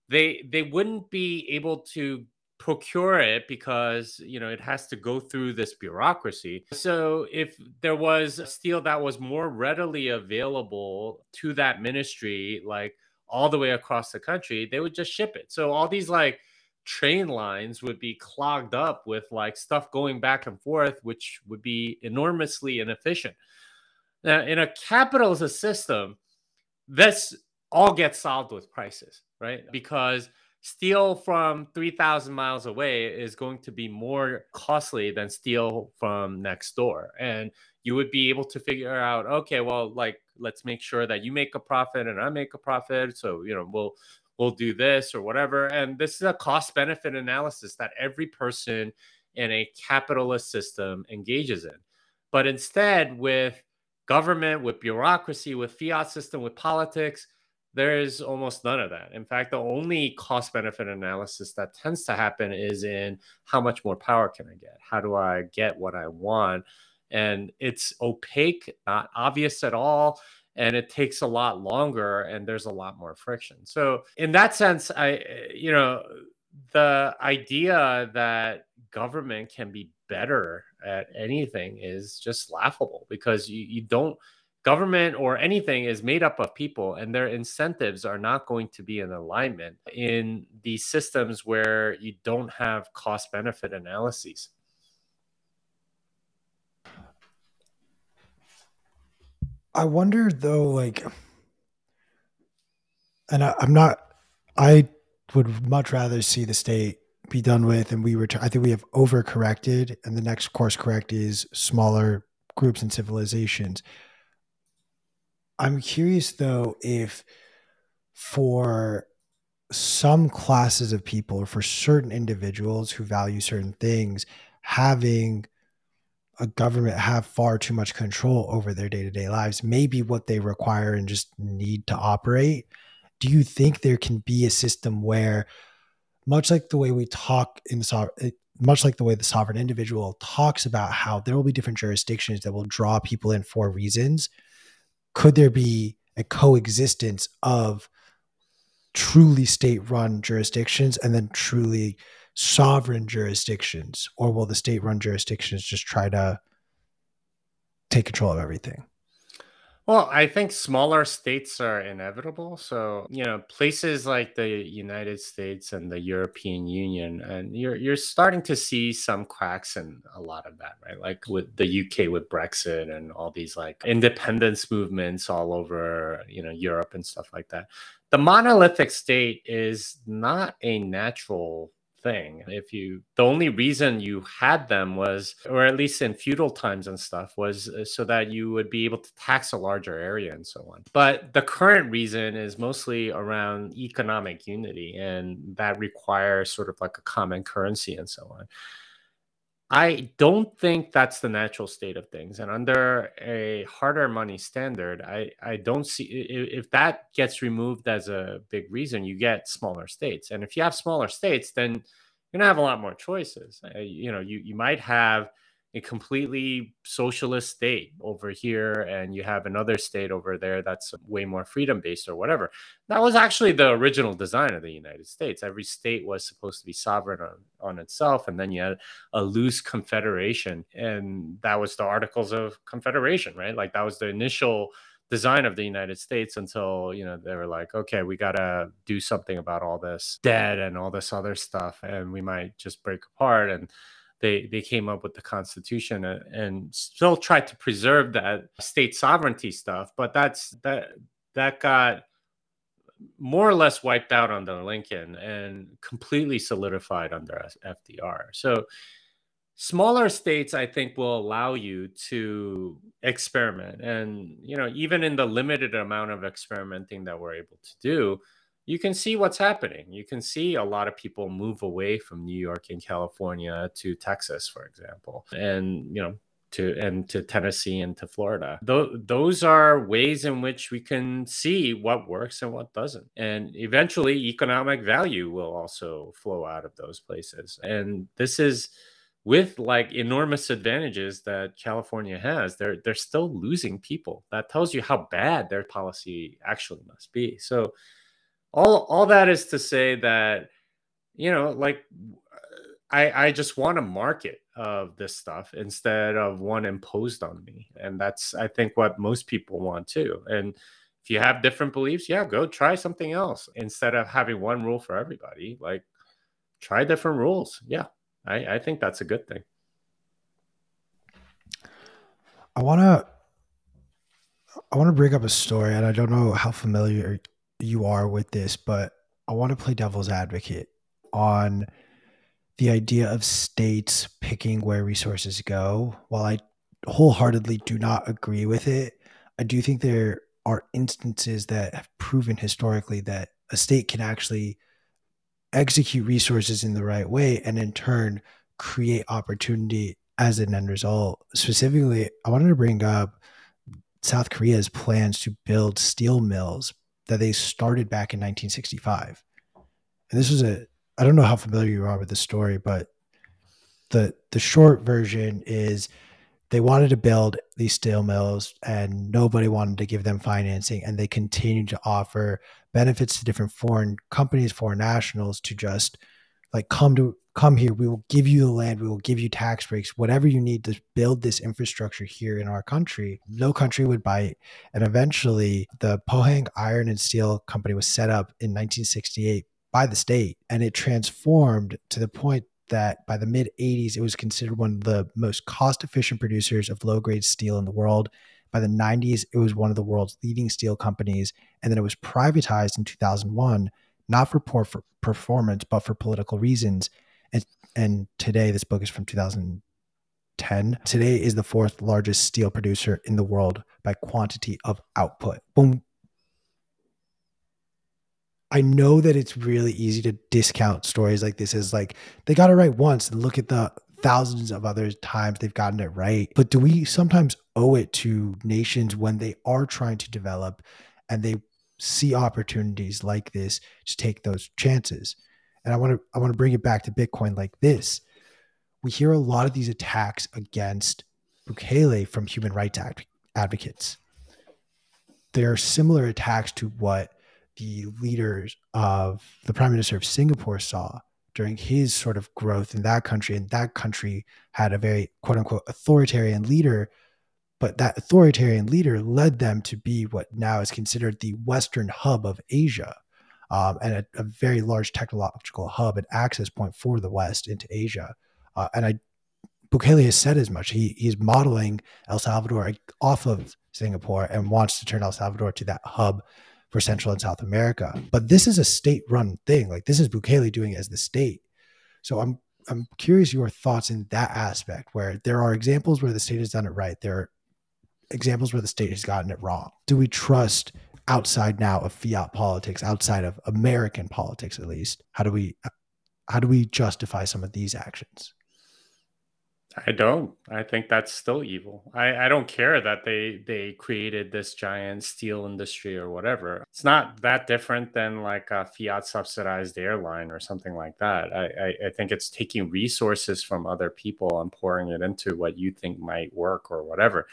They they wouldn't be able to procure it because you know it has to go through this bureaucracy so if there was steel that was more readily available to that ministry like all the way across the country, they would just ship it. So all these like train lines would be clogged up with like stuff going back and forth, which would be enormously inefficient. Now, in a capitalist system, this all gets solved with prices, right? Because steel from 3000 miles away is going to be more costly than steel from next door and you would be able to figure out okay well like let's make sure that you make a profit and i make a profit so you know we'll we'll do this or whatever and this is a cost benefit analysis that every person in a capitalist system engages in but instead with government with bureaucracy with fiat system with politics there is almost none of that. In fact, the only cost benefit analysis that tends to happen is in how much more power can I get? How do I get what I want? And it's opaque, not obvious at all. And it takes a lot longer and there's a lot more friction. So, in that sense, I, you know, the idea that government can be better at anything is just laughable because you, you don't government or anything is made up of people and their incentives are not going to be in alignment in these systems where you don't have cost benefit analyses i wonder though like and I, i'm not i would much rather see the state be done with and we return i think we have overcorrected and the next course correct is smaller groups and civilizations. I'm curious though if for some classes of people or for certain individuals who value certain things, having a government have far too much control over their day-to-day lives maybe what they require and just need to operate. Do you think there can be a system where much like the way we talk in the eh, much like the way the sovereign individual talks about how there will be different jurisdictions that will draw people in for reasons could there be a coexistence of truly state run jurisdictions and then truly sovereign jurisdictions or will the state run jurisdictions just try to take control of everything well, I think smaller states are inevitable. So, you know, places like the United States and the European Union, and you're you're starting to see some cracks in a lot of that, right? Like with the UK with Brexit and all these like independence movements all over, you know, Europe and stuff like that. The monolithic state is not a natural thing. If you, the only reason you had them was, or at least in feudal times and stuff, was uh, so that you would be able to tax a larger area and so on. But the current reason is mostly around economic unity, and that requires sort of like a common currency and so on. I don't think that's the natural state of things. And under a harder money standard, I, I don't see if that gets removed as a big reason, you get smaller states. And if you have smaller states, then you're gonna have a lot more choices. Uh, you know, you, you might have a completely socialist state over here and you have another state over there that's way more freedom based or whatever that was actually the original design of the united states every state was supposed to be sovereign on, on itself and then you had a loose confederation and that was the articles of confederation right like that was the initial design of the United States until you know they were like, okay, we gotta do something about all this debt and all this other stuff, and we might just break apart. And they they came up with the constitution and, and still tried to preserve that state sovereignty stuff but that's that that got more or less wiped out under Lincoln and completely solidified under FDR. So smaller states I think will allow you to experiment and you know even in the limited amount of experimenting that we're able to do you can see what's happening. You can see a lot of people move away from New York and California to Texas, for example, and you know to and to Tennessee and to Florida. Th- those are ways in which we can see what works and what doesn't. And eventually economic value will also flow out of those places. And this is with like enormous advantages that California has, they're they're still losing people. That tells you how bad their policy actually must be. So all all that is to say that you know like i i just want a market of this stuff instead of one imposed on me. And that's i think what most people want too. And if you have different beliefs yeah go try something else instead of having one rule for everybody. Like try different rules. Yeah i i think that's a good thing. I want to i want to bring up a story and i don't know how familiar you are with this, but I want to play devil's advocate on the idea of states picking where resources go. While I wholeheartedly do not agree with it, I do think there are instances that have proven historically that a state can actually execute resources in the right way and in turn create opportunity as an end result. Specifically, I wanted to bring up South Korea's plans to build steel mills that they started back in 1965. And this was a I don't know how familiar you are with the story, but the the short version is they wanted to build these steel mills and nobody wanted to give them financing and they continued to offer benefits to different foreign companies foreign nationals to just like come to come here we will give you the land we will give you tax breaks whatever you need to build this infrastructure here in our country no country would buy it and eventually the pohang iron and steel company was set up in 1968 by the state and it transformed to the point that by the mid 80s, it was considered one of the most cost efficient producers of low grade steel in the world. By the 90s, it was one of the world's leading steel companies. And then it was privatized in 2001, not for poor for performance, but for political reasons. And, and today, this book is from 2010. Today is the fourth largest steel producer in the world by quantity of output. I know that it's really easy to discount stories like this as like they got it right once and look at the thousands of other times they've gotten it right. But do we sometimes owe it to nations when they are trying to develop and they see opportunities like this to take those chances? And I want to I want to bring it back to Bitcoin like this. We hear a lot of these attacks against Bukele from human rights advocates. They are similar attacks to what the leaders of the prime minister of Singapore saw during his sort of growth in that country. And that country had a very quote unquote authoritarian leader. But that authoritarian leader led them to be what now is considered the Western hub of Asia um, and a, a, very large technological hub and access point for the West into Asia. Uh, and I, Bukele has said as much. He he's modeling El Salvador off of Singapore and wants to turn El Salvador to that hub for Central and South America. But this is a state run thing. Like this is Bukele doing it as the state. So I'm I'm curious your thoughts in that aspect where there are examples where the state has done it right. There are examples where the state has gotten it wrong. Do we trust outside now of fiat politics, outside of American politics at least? How do we how do we justify some of these actions? I don't. I think that's still evil. I, I don't care that they they created this giant steel industry or whatever. It's not that different than like a fiat subsidized airline or something like that. I, I, I think it's taking resources from other people and pouring it into what you think might work or whatever.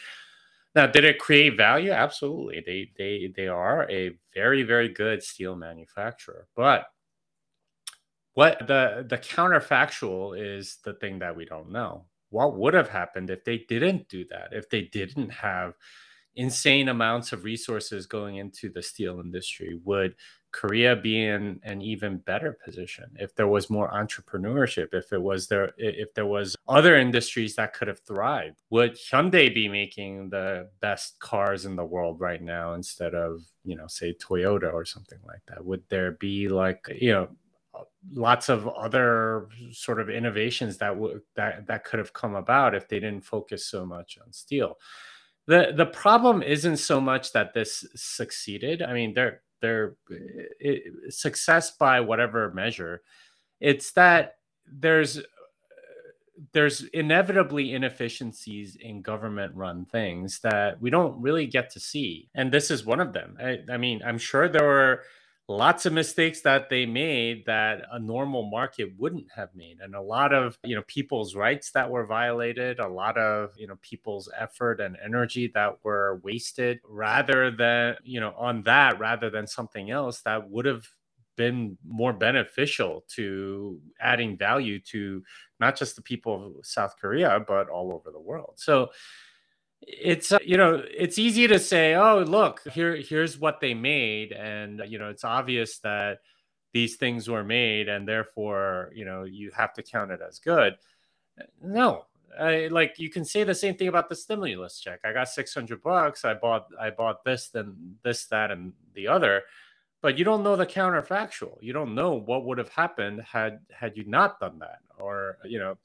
Now, did it create value? Absolutely. They they they are a very, very good steel manufacturer. But what the the counterfactual is the thing that we don't know what would have happened if they didn't do that if they didn't have insane amounts of resources going into the steel industry would korea be in an even better position if there was more entrepreneurship if it was there if there was other industries that could have thrived would hyundai be making the best cars in the world right now instead of you know say toyota or something like that would there be like you know lots of other sort of innovations that would that that could have come about if they didn't focus so much on steel. The the problem isn't so much that this succeeded. I mean, they're they're eh, it, eh, success by whatever measure. It's that there's eh, there's inevitably inefficiencies in government run things that we don't really get to see and this is one of them I, I mean i'm sure there were lots of mistakes that they made that a normal market wouldn't have made and a lot of you know people's rights that were violated a lot of you know people's effort and energy that were wasted rather than you know on that rather than something else that would have been more beneficial to adding value to not just the people of South Korea but all over the world. So it's uh, you know it's easy to say oh look here here's what they made and you know it's obvious that these things were made and therefore you know you have to count it as good no I, like you can say the same thing about the stimulus check i got 600 bucks i bought i bought this then this that and the other but you don't know the counterfactual. You don't know what would have happened had had you not done that, or you know,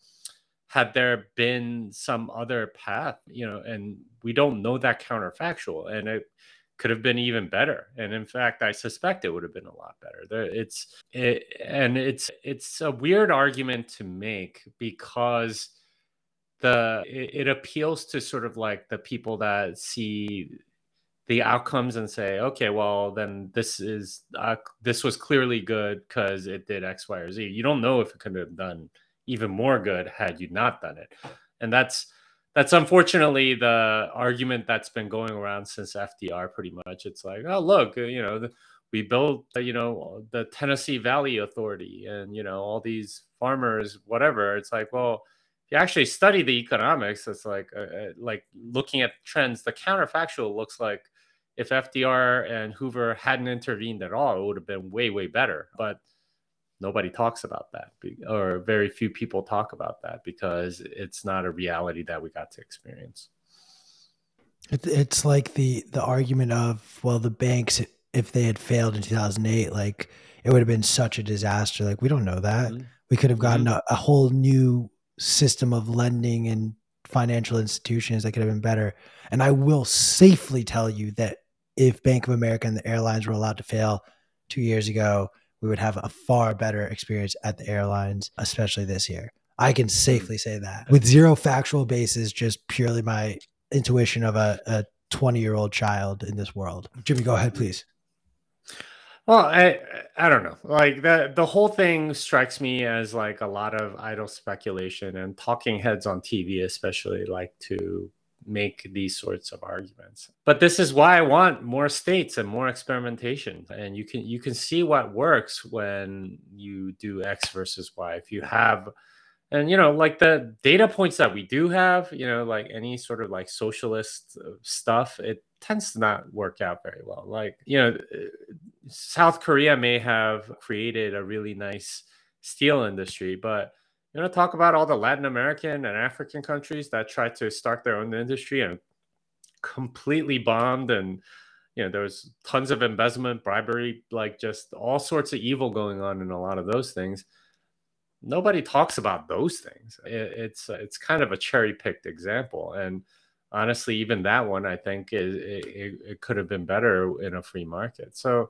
had there been some other path, you know, and we don't know that counterfactual, and it could have been even better. And in fact, I suspect it would have been a lot better. There, it's it, and it's it's a weird argument to make because the it, it appeals to sort of like the people that see the outcomes and say, okay, well, then this is uh, this was clearly good because it did X, Y, or Z. You don't know if it could have done even more good had you not done it, and that's that's unfortunately the argument that's been going around since FDR. Pretty much, it's like, oh, look, uh, you know, we built, uh, you know, the Tennessee Valley Authority, and you know, all these farmers, whatever. It's like, well if you actually study the economics, it's like uh, uh like looking at trends. The counterfactual looks like if FDR and Hoover hadn't intervened at all, it would have been way, way better. But nobody talks about that, or very few people talk about that because it's not a reality that we got to experience. It's like the the argument of well, the banks if they had failed in 2008, like it would have been such a disaster. Like we don't know that. Mm-hmm. We could have gotten mm-hmm. a, a whole new system of lending and financial institutions that could have been better. And I will safely tell you that if Bank of America and the airlines were allowed to fail two years ago, we would have a far better experience at the airlines, especially this year. I can safely say that with zero factual basis, just purely my intuition of a 20 year old child in this world. Jimmy, go ahead, please. Well, I I don't know. Like the the whole thing strikes me as like a lot of idle speculation and talking heads on TV especially like to make these sorts of arguments. But this is why I want more states and more experimentation. And you can you can see what works when you do X versus Y. If you have and you know like the data points that we do have, you know, like any sort of like socialist uh, stuff, it tends to not work out very well. Like, you know, South Korea may have created a really nice steel industry, but you know, talk about all the Latin American and African countries that tried to start their own industry and completely bombed and you know there was tons of embezzlement bribery like just all sorts of evil going on in a lot of those things. Nobody talks about those things. It, it's it's kind of a cherry picked example. And honestly even that one i think is, it, it could have been better in a free market. So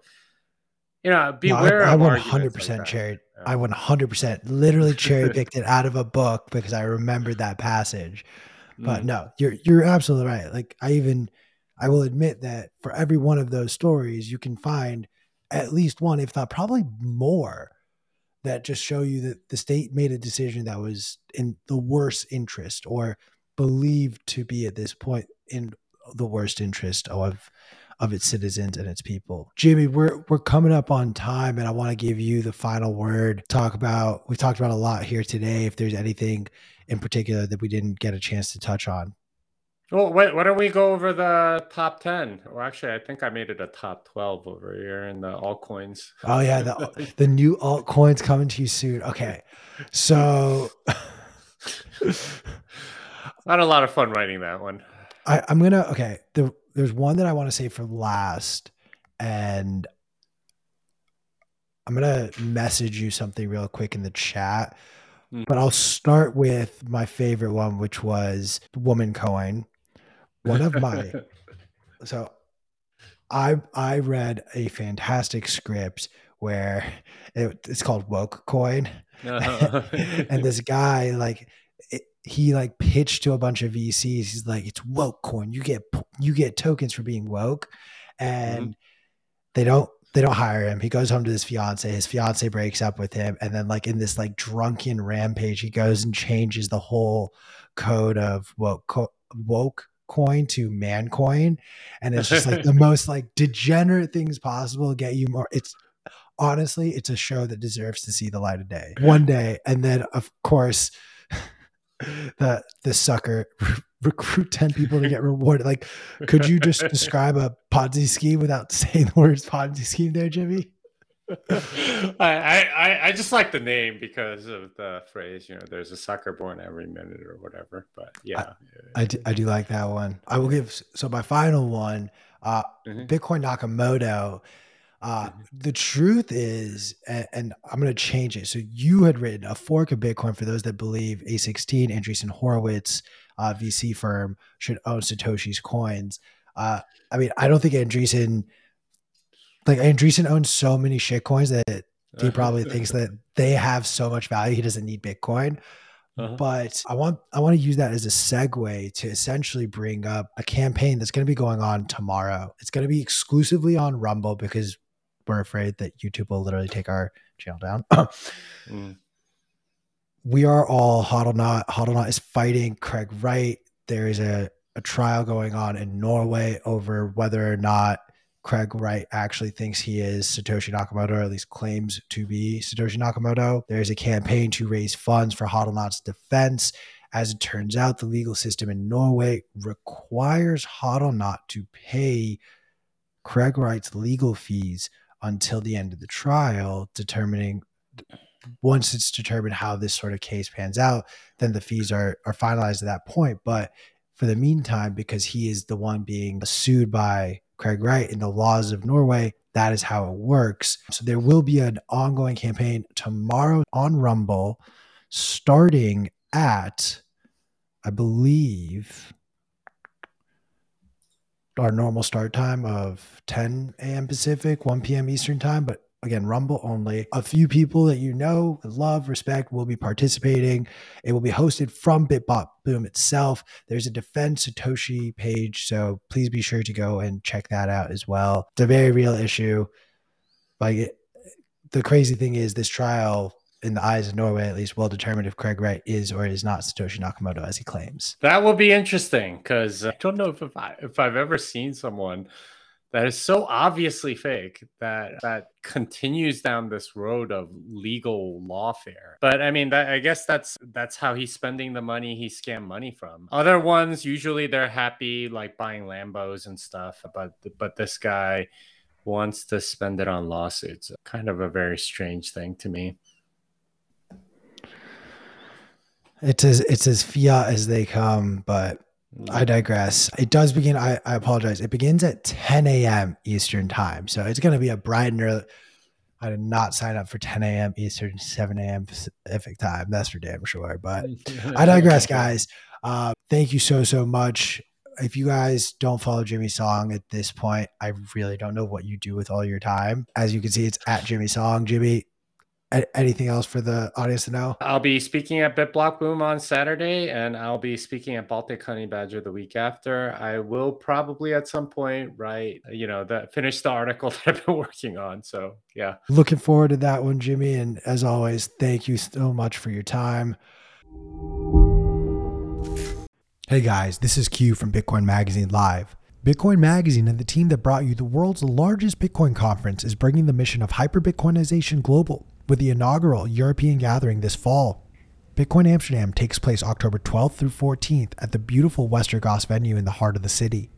you know, beware. No, I, I would 100 percent like cherry. Yeah. I would 100 percent literally [LAUGHS] cherry picked it out of a book because I remembered that passage. But mm. no, you're you're absolutely right. Like I even I will admit that for every one of those stories, you can find at least one, if not probably more, that just show you that the state made a decision that was in the worst interest or believed to be at this point in the worst interest of of its citizens and its people. Jimmy, we're we're coming up on time and I want to give you the final word. Talk about we talked about a lot here today. If there's anything in particular that we didn't get a chance to touch on. Well, wait, why don't we go over the top 10? Or actually, I think I made it a top 12 over here in the altcoins. Oh, yeah. The, [LAUGHS] the new altcoins coming to you soon. Okay. So [LAUGHS] Not a lot of fun writing that one. I, I'm going to, okay. The there's one that I want to say for last, and I'm gonna message you something real quick in the chat. Mm. But I'll start with my favorite one, which was Woman Coin. One of my [LAUGHS] so I I read a fantastic script where it, it's called Woke Coin, uh-huh. [LAUGHS] [LAUGHS] and this guy like he like pitched to a bunch of VCs. He's like, "It's woke coin. You get you get tokens for being woke," and mm-hmm. they don't they don't hire him. He goes home to his fiance. His fiance breaks up with him, and then like in this like drunken rampage, he goes and changes the whole code of woke co- woke coin to man coin, and it's just like the [LAUGHS] most like degenerate things possible. Get you more. It's honestly, it's a show that deserves to see the light of day one day, and then of course the the sucker [LAUGHS] recruit 10 people to get rewarded. Like could you just describe a ponzi scheme without [LAUGHS] saying the words ponzi scheme there jimmy? I, I i just like the name because of the phrase you know there's a sucker born every minute or whatever but yeah. I, I, do, I do like that one. I will give so my final one uh mm-hmm. bitcoin nakamoto Uh, mm-hmm. the truth is, and, and I'm going to change it. So you had written a fork of Bitcoin for those that believe A16, Andreessen Horowitz, uh, VC firm should own Satoshi's coins. Uh, I mean, I don't think Andreessen, like Andreessen owns so many shit coins that he probably thinks that they have so much value he doesn't need Bitcoin. Uh-huh. But I want I want to use that as a segue to essentially bring up a campaign that's going to be going on tomorrow. It's going to be exclusively on Rumble because we're afraid that YouTube will literally take our channel down. [CLEARS THROAT] mm. We are all Hodlonaut. Hodlonaut is fighting Craig Wright. There is a, a trial going on in Norway over whether or not Craig Wright actually thinks he is Satoshi Nakamoto, or at least claims to be Satoshi Nakamoto. There's a campaign to raise funds for Hodlonaut's defense. As it turns out, the legal system in Norway requires Hodlonaut to pay Craig Wright's legal fees until the end of the trial, determining once it's determined how this sort of case pans out, then the fees are are finalized at that point. But for the meantime, because he is the one being sued by Craig Wright in the laws of Norway, that is how it works. So there will be an ongoing campaign tomorrow on Rumble, starting at, I believe, our normal start time of 10 a.m. Pacific, 1 p.m. Eastern time, but again, Rumble only. A few people that you know, love, respect will be participating. It will be hosted from BitBot Boom itself. There's a Defend Satoshi page, so please be sure to go and check that out as well. It's a very real issue. Like it, the crazy thing is, this trial in the eyes of Norway, at least, will determine if Craig Wright is or is not Satoshi Nakamoto as he claims. That will be interesting because I don't know if, I if I've ever seen someone that is so obviously fake that that continues down this road of legal lawfare. But I mean, that, I guess that's that's how he's spending the money he scammed money from. Other ones usually they're happy like buying Lambos and stuff, but but this guy wants to spend it on lawsuits. Kind of a very strange thing to me. It's as it's as fiat as they come, but I digress. It does begin. I, I apologize. It begins at 10 a.m. Eastern time, so it's going to be a bright and early. I did not sign up for 10 a.m. Eastern, 7 a.m. Pacific time. That's for damn sure. But I digress, [LAUGHS] guys. Uh, thank you so so much. If you guys don't follow Jimmy Song at this point, I really don't know what you do with all your time. As you can see, it's at Jimmy Song. Jimmy, anything else for the audience to know? I'll be speaking at BitBlock Boom on Saturday, and I'll be speaking at Baltic Honey Badger the week after. I will probably at some point write, you know, the finish the article [LAUGHS] that I've been working on. So yeah, looking forward to that one, Jimmy. And as always, thank you so much for your time. Hey guys, this is Q from Bitcoin Magazine Live. Bitcoin Magazine and the team that brought you the world's largest Bitcoin conference is bringing the mission of hyper Bitcoinization global with the inaugural European gathering this fall. Bitcoin Amsterdam takes place October 12th through 14th at the beautiful Westergas venue in the heart of the city.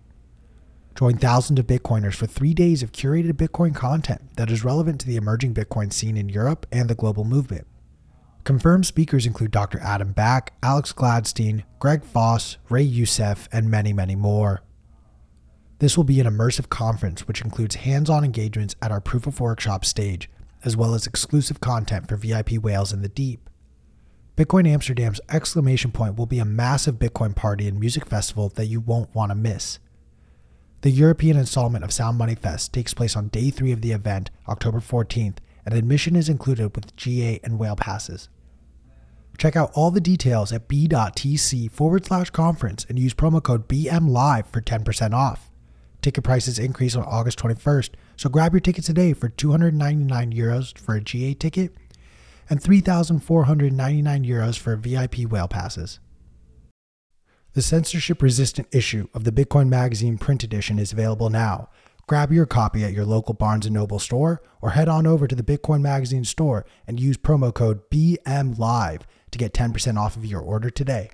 Join thousands of Bitcoiners for three days of curated Bitcoin content that is relevant to the emerging Bitcoin scene in Europe and the global movement. Confirmed speakers include Dr. Adam Back, Alex Gladstein, Greg Foss, Ray Youssef, and many, many more. This will be an immersive conference which includes hands on engagements at our Proof of Workshop stage as well as exclusive content for VIP whales in the deep. Bitcoin Amsterdam's exclamation point will be a massive Bitcoin party and music festival that you won't want to miss. The European installment of Sound Money Fest takes place on day three of the event, October 14th, and admission is included with GA and whale passes. Check out all the details at b.tc forward slash conference and use promo code BMLive for 10% off. Ticket prices increase on August 21st, so grab your ticket today for 299 euros for a GA ticket and 3,499 euros for VIP whale passes. The censorship resistant issue of the Bitcoin Magazine print edition is available now. Grab your copy at your local Barnes & Noble store or head on over to the Bitcoin Magazine store and use promo code BMLive to get 10% off of your order today.